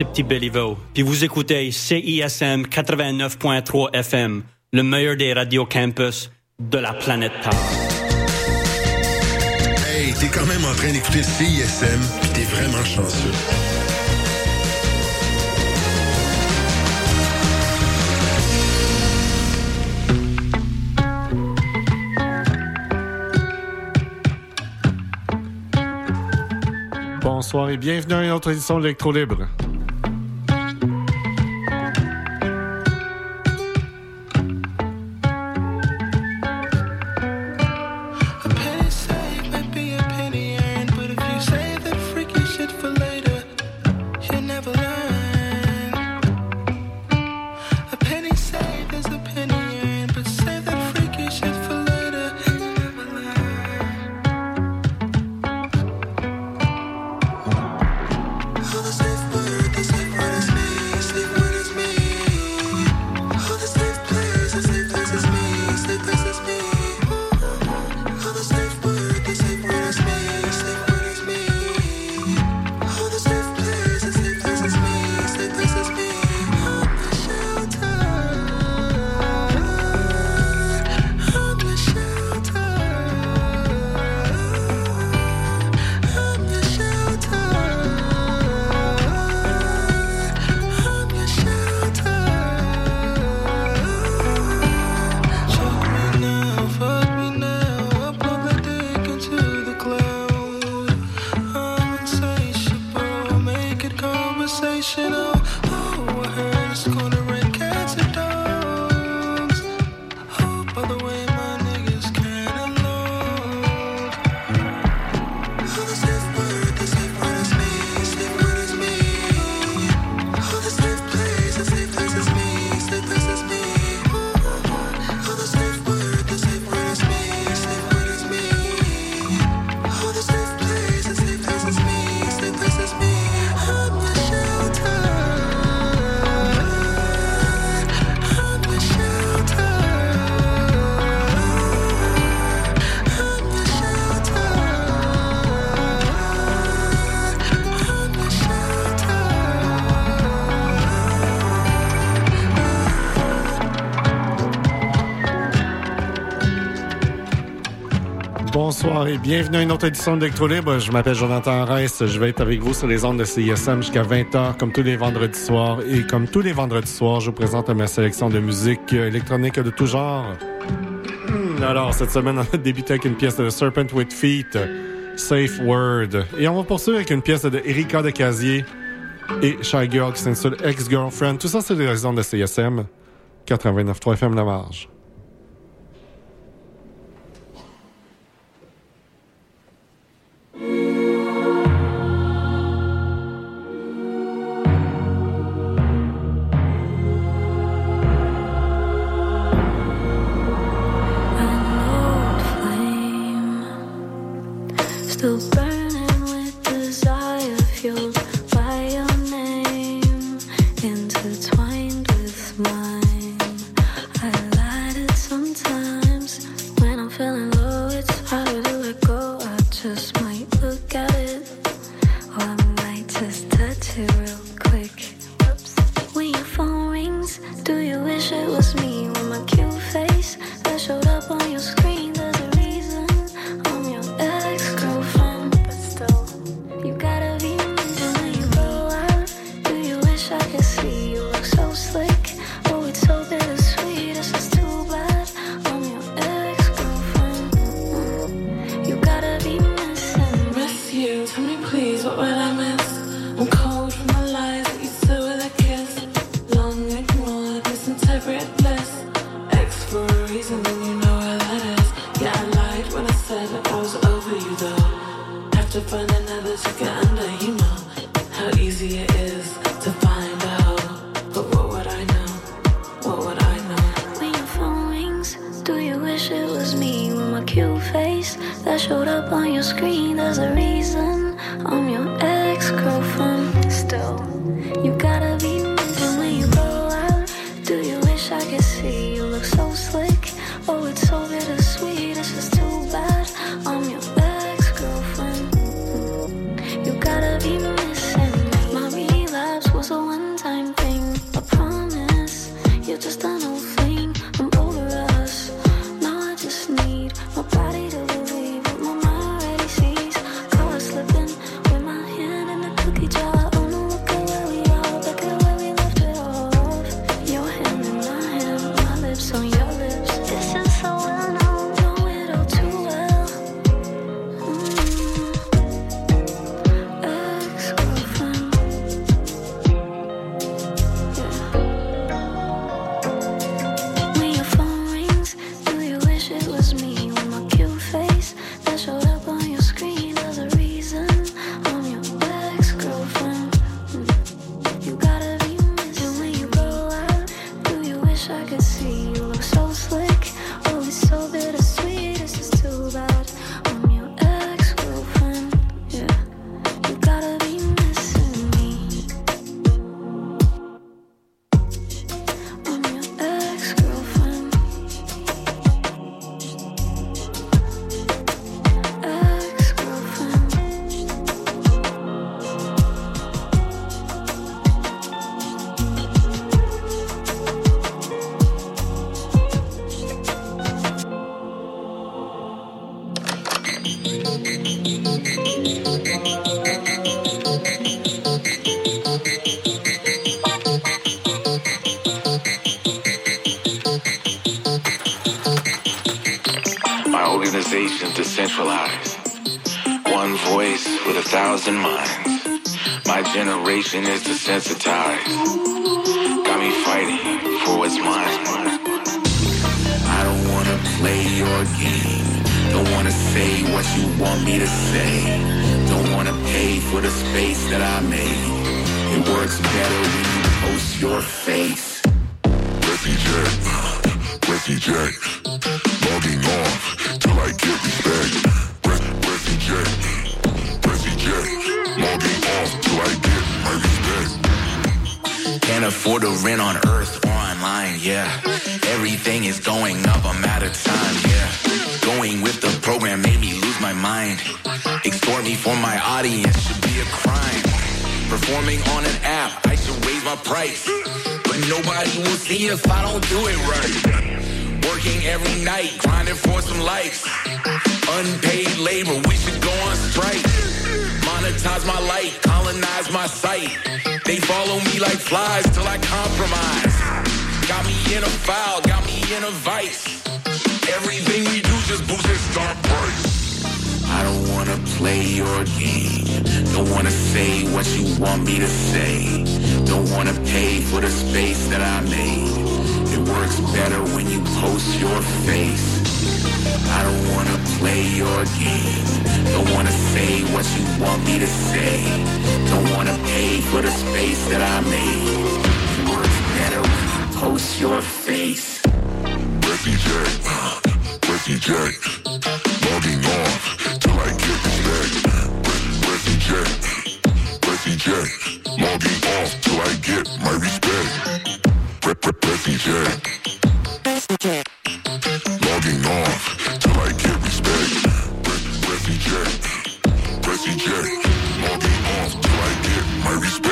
Petit Béliveau, puis vous écoutez CISM 89.3 FM, le meilleur des radios campus de la planète Terre. Hey, t'es quand même en train d'écouter CISM, puis t'es vraiment chanceux. Bonsoir et bienvenue à une autre édition de l'Electro Libre. Bonsoir et bienvenue à une autre édition d'Electro Libre. Je m'appelle Jonathan Reiss. Je vais être avec vous sur les ondes de CISM jusqu'à 20h, comme tous les vendredis soirs. Et comme tous les vendredis soirs, je vous présente ma sélection de musique électronique de tout genre. Hmm, alors, cette semaine, on a débuté avec une pièce de Serpent with Feet, Safe Word. Et on va poursuivre avec une pièce de Erika de Casier et Shy Girl qui s'intitule Ex-Girlfriend. Tout ça, c'est les ondes de CISM. 89.3 FM La Marge. still right. Working every night, grinding for some likes. Unpaid labor, we should go on strike. Monetize my light, colonize my site. They follow me like flies till I compromise. Got me in a foul, got me in a vice. Everything we do just boosts its stock price. I don't wanna play your game. Don't wanna say what you want me to say. Don't wanna pay for the space that I made. Works better when you post your face. I don't wanna play your game. Don't wanna say what you want me to say. Don't wanna pay for the space that I made. It works better when you post your face. Refugee, refugee, logging off till I get respect. Re- refugee, refugee, logging off till I get my respect. Re- re- refugee, logging off till I get respect. Logging off till I get my respect.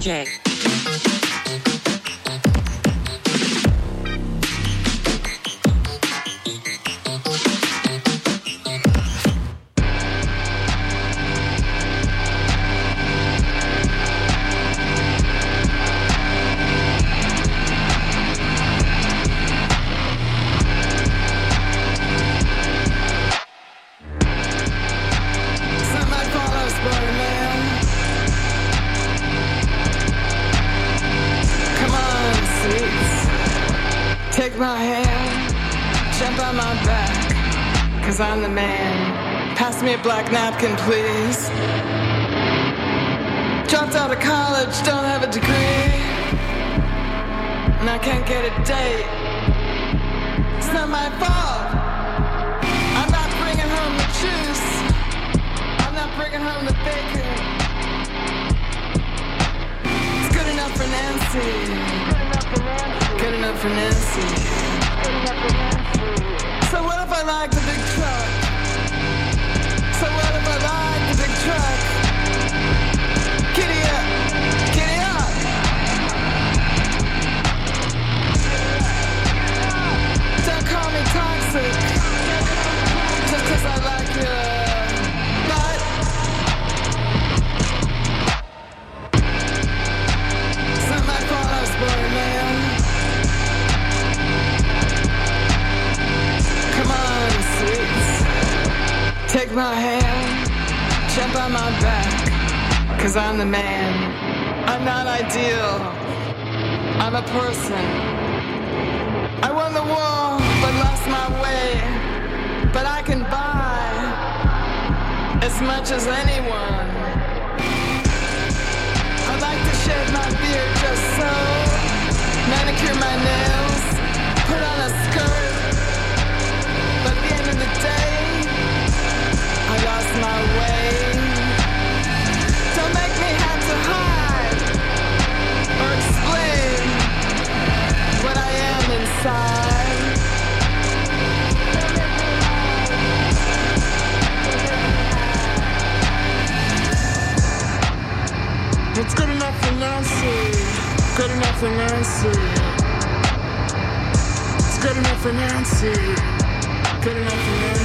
J. my hand, jump on my back, cause I'm the man. Pass me a black napkin, please. Dropped out of college, don't have a degree. And I can't get a date. It's not my fault. I'm not bringing home the juice. I'm not bringing home the bacon. It's good enough for Nancy. Good enough for Nancy. So what if I like the big truck? So what if I like the big truck? Giddy up, giddy up. Don't call me toxic. Just 'cause I like your Take my hand, jump on my back, cause I'm the man. I'm not ideal, I'm a person. I won the war, but lost my way. But I can buy as much as anyone. I like to shave my beard just so, manicure my nails, put on a skirt. But at the end of the day, lost my way. Don't make me have to hide or explain what I am inside. It's good enough for Nancy. Good enough for Nancy. It's good enough for Nancy. Good enough for Nancy.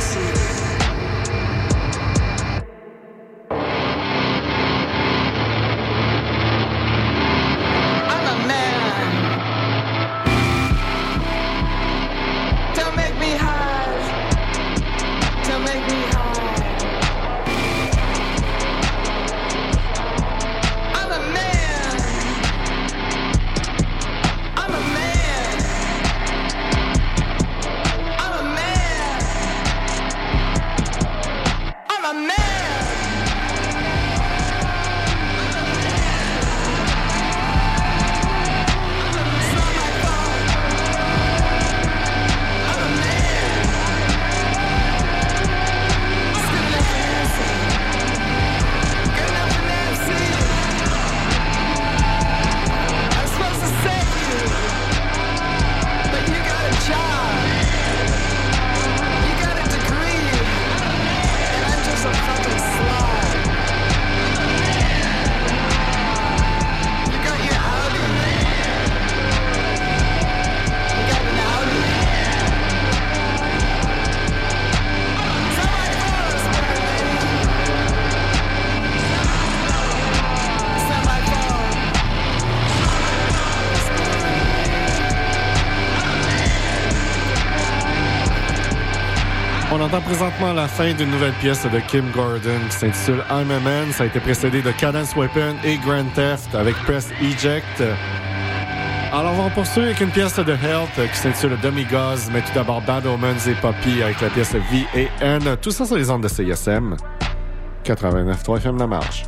Présentement la fin d'une nouvelle pièce de Kim Gordon qui s'intitule I'm a Man. Ça a été précédé de Cadence Weapon et Grand Theft avec Press Eject. Alors, on va poursuivre avec une pièce de Health qui s'intitule Demi-Gauze, mais tout d'abord Bad Omens et Poppy avec la pièce V et N. Tout ça sur les ondes de CSM. 89.3 FM La Marche.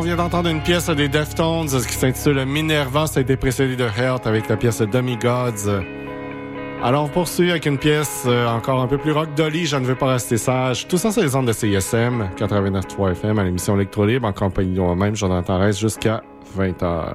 On vient d'entendre une pièce des Deftones qui s'intitule Minerva. Ça a été précédé de Health avec la pièce Gods. Alors, on poursuit avec une pièce euh, encore un peu plus rock. Dolly, je ne veux pas rester sage. Tout ça, c'est les ondes de CISM, 89.3 FM, à l'émission Electro Libre, en compagnie de moi-même, Jonathan Reyes, jusqu'à 20h.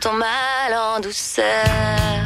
ton mal en douceur.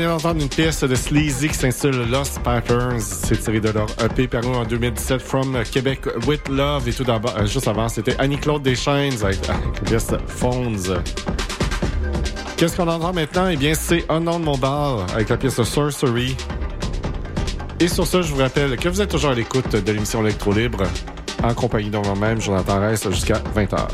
Vient d'entendre une pièce de Sleazy qui s'intitule Lost Patterns. C'est tiré de leur EP paru en 2017 From Québec with Love. Et tout d'abord, euh, juste avant, c'était Annie-Claude Deschaines avec, avec la pièce Phones. Qu'est-ce qu'on entend maintenant? Eh bien, c'est Unknown Mobile avec la pièce Sorcery. Et sur ça, je vous rappelle que vous êtes toujours à l'écoute de l'émission Electro Libre en compagnie de moi-même, Jonathan Reiss, jusqu'à 20h.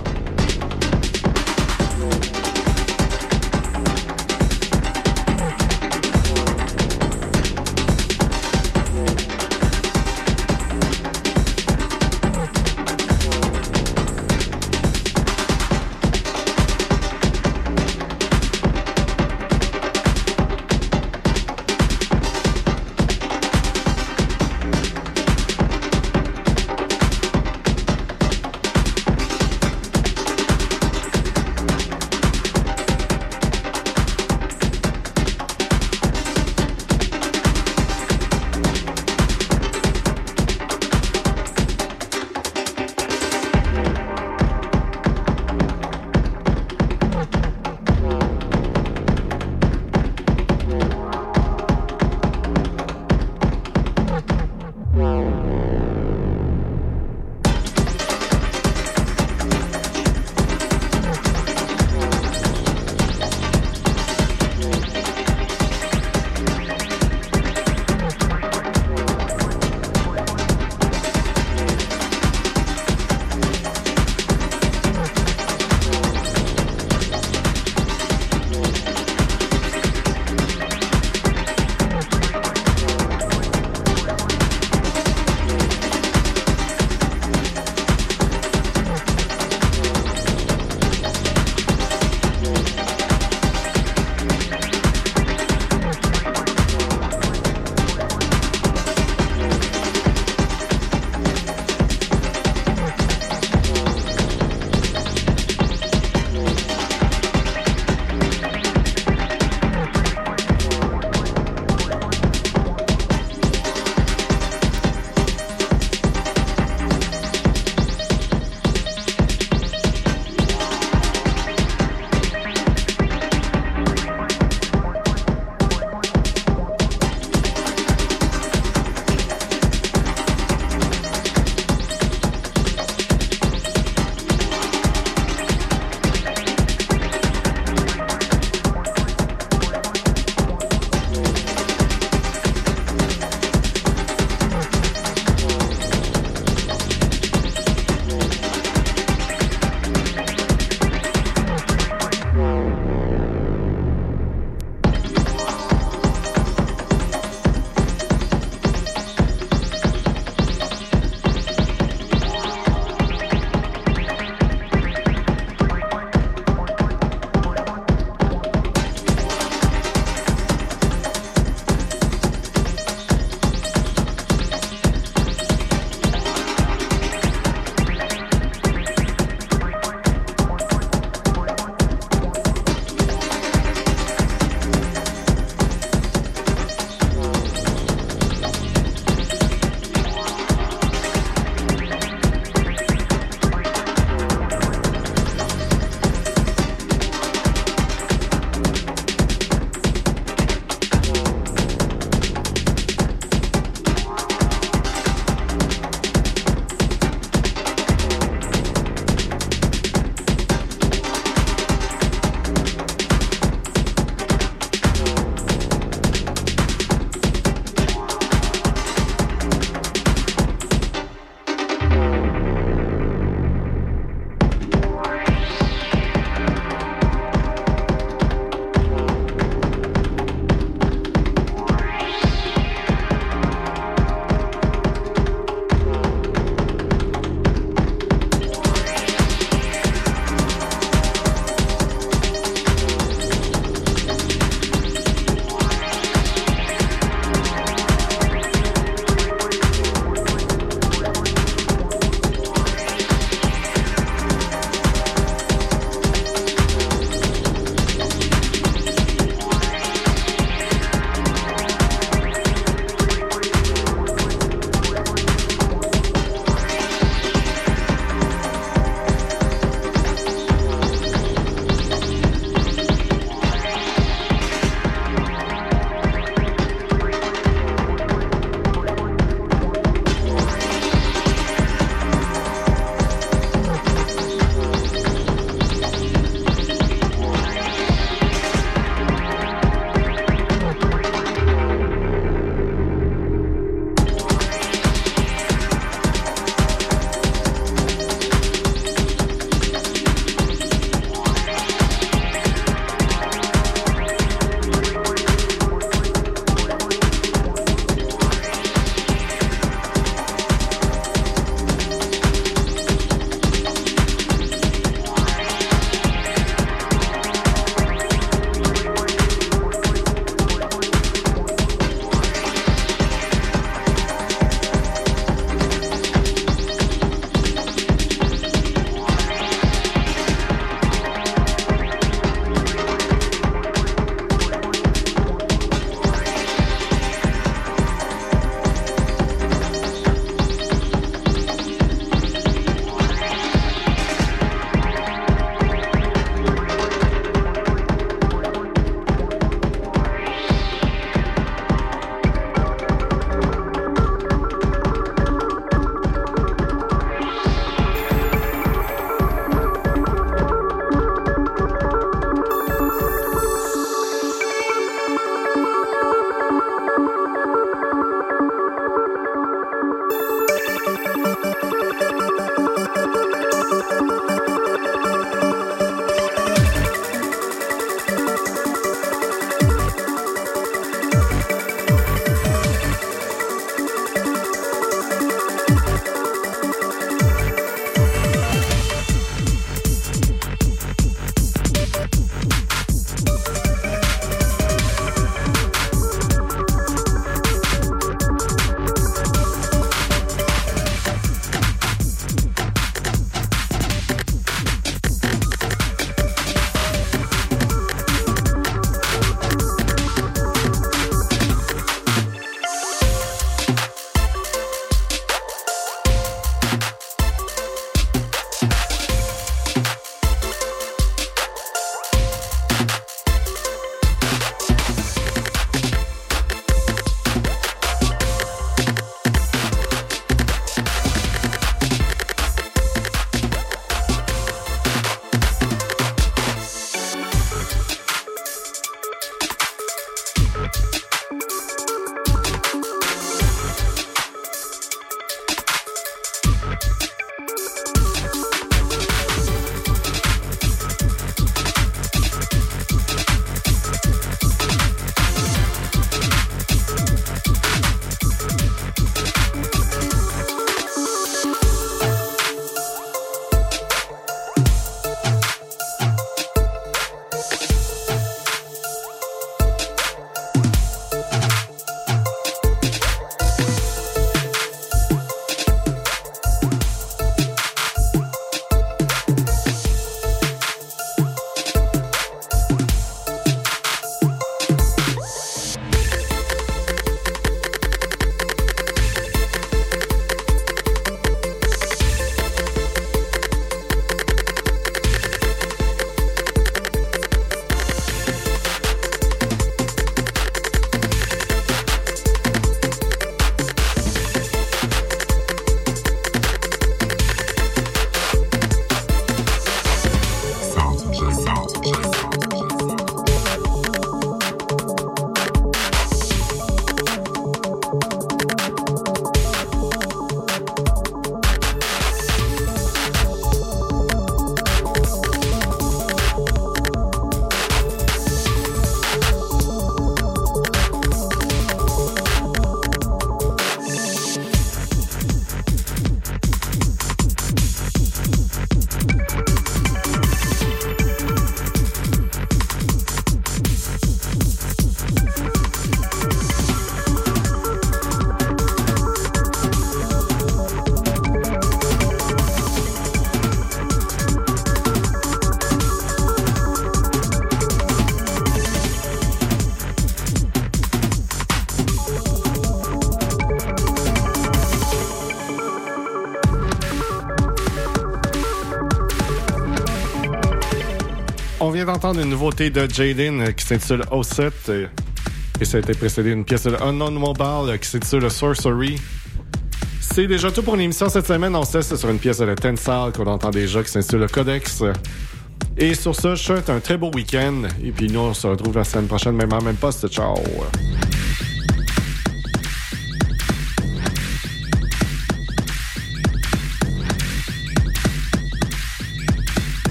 Vient d'entendre une nouveauté de Jaden euh, qui s'intitule O7 euh, et ça a été précédé d'une pièce de Unknown Mobile euh, qui s'intitule Sorcery. C'est déjà tout pour l'émission cette semaine. On se laisse sur une pièce de Tensal qu'on entend déjà qui s'intitule Codex. Et sur ça, je souhaite un très beau week-end. Et puis nous, on se retrouve la semaine prochaine, même en même poste. Ciao!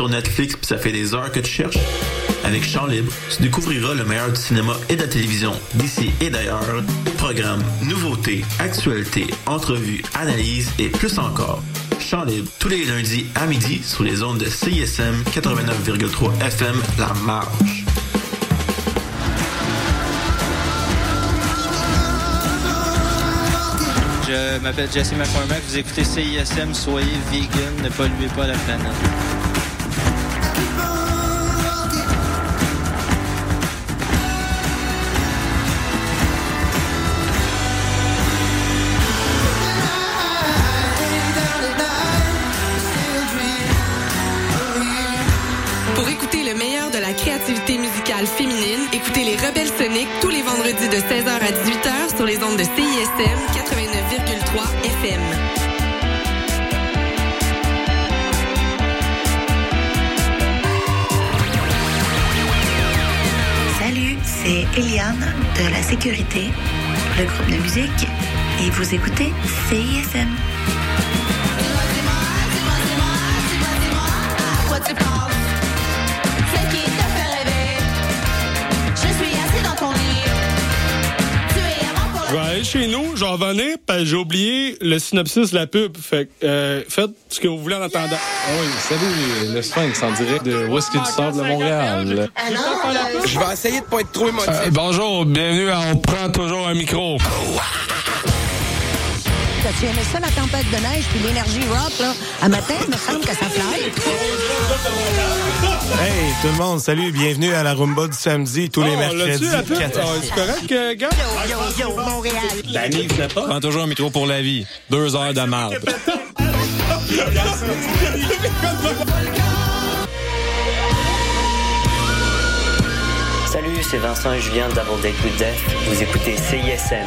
Sur Netflix pis ça fait des heures que tu cherches? Avec Chant Libre, tu découvriras le meilleur du cinéma et de la télévision d'ici et d'ailleurs. Programmes, nouveautés, actualités, entrevues, analyses et plus encore. Chant Libre, tous les lundis à midi sur les ondes de CISM 89,3 FM La Marche. Je m'appelle Jesse McCormack. Vous écoutez CISM. Soyez vegan. Ne polluez pas la planète. Tous les vendredis de 16h à 18h sur les ondes de CISM 89,3 FM. Salut, c'est Eliane de la sécurité. le groupe de musique et vous écoutez CISM. Je vais aller chez nous, j'en revenais, puis j'ai oublié le synopsis de la pub. Fait que, euh, faites ce que vous voulez en attendant. Ah oui, salut, le Sphinx en direct de Whisky du Sable de Montréal? Je vais essayer de pas être trop émotif. Euh, bonjour, bienvenue à On prend toujours un micro. T'as-tu aimé ça, la tempête de neige puis l'énergie rock, là? À matin, il me semble que ça fly. Hey, tout le monde, salut, bienvenue à la Rumba du samedi, tous les Oh, mercredis. la Ah, c'est correct, euh, gars? Yo, yo, Montréal. Danny, venait pas. Prends toujours un micro pour la vie. Deux heures de marde. Salut, c'est Vincent et Julien d'Avant Date with Death. Vous écoutez CISM.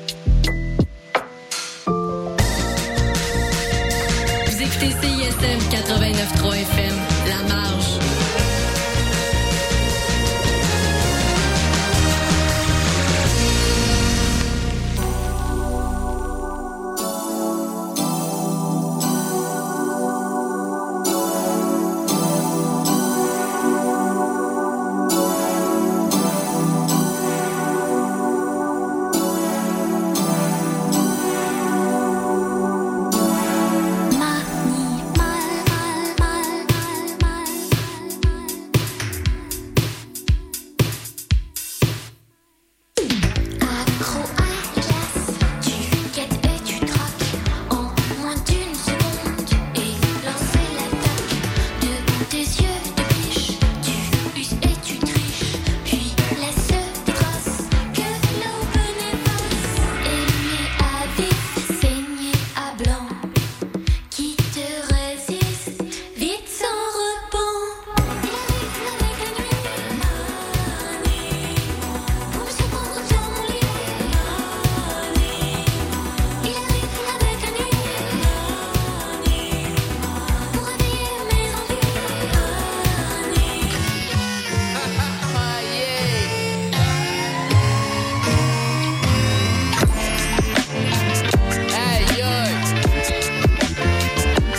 Vous écoutez CISM 89.3 FM, La Marge.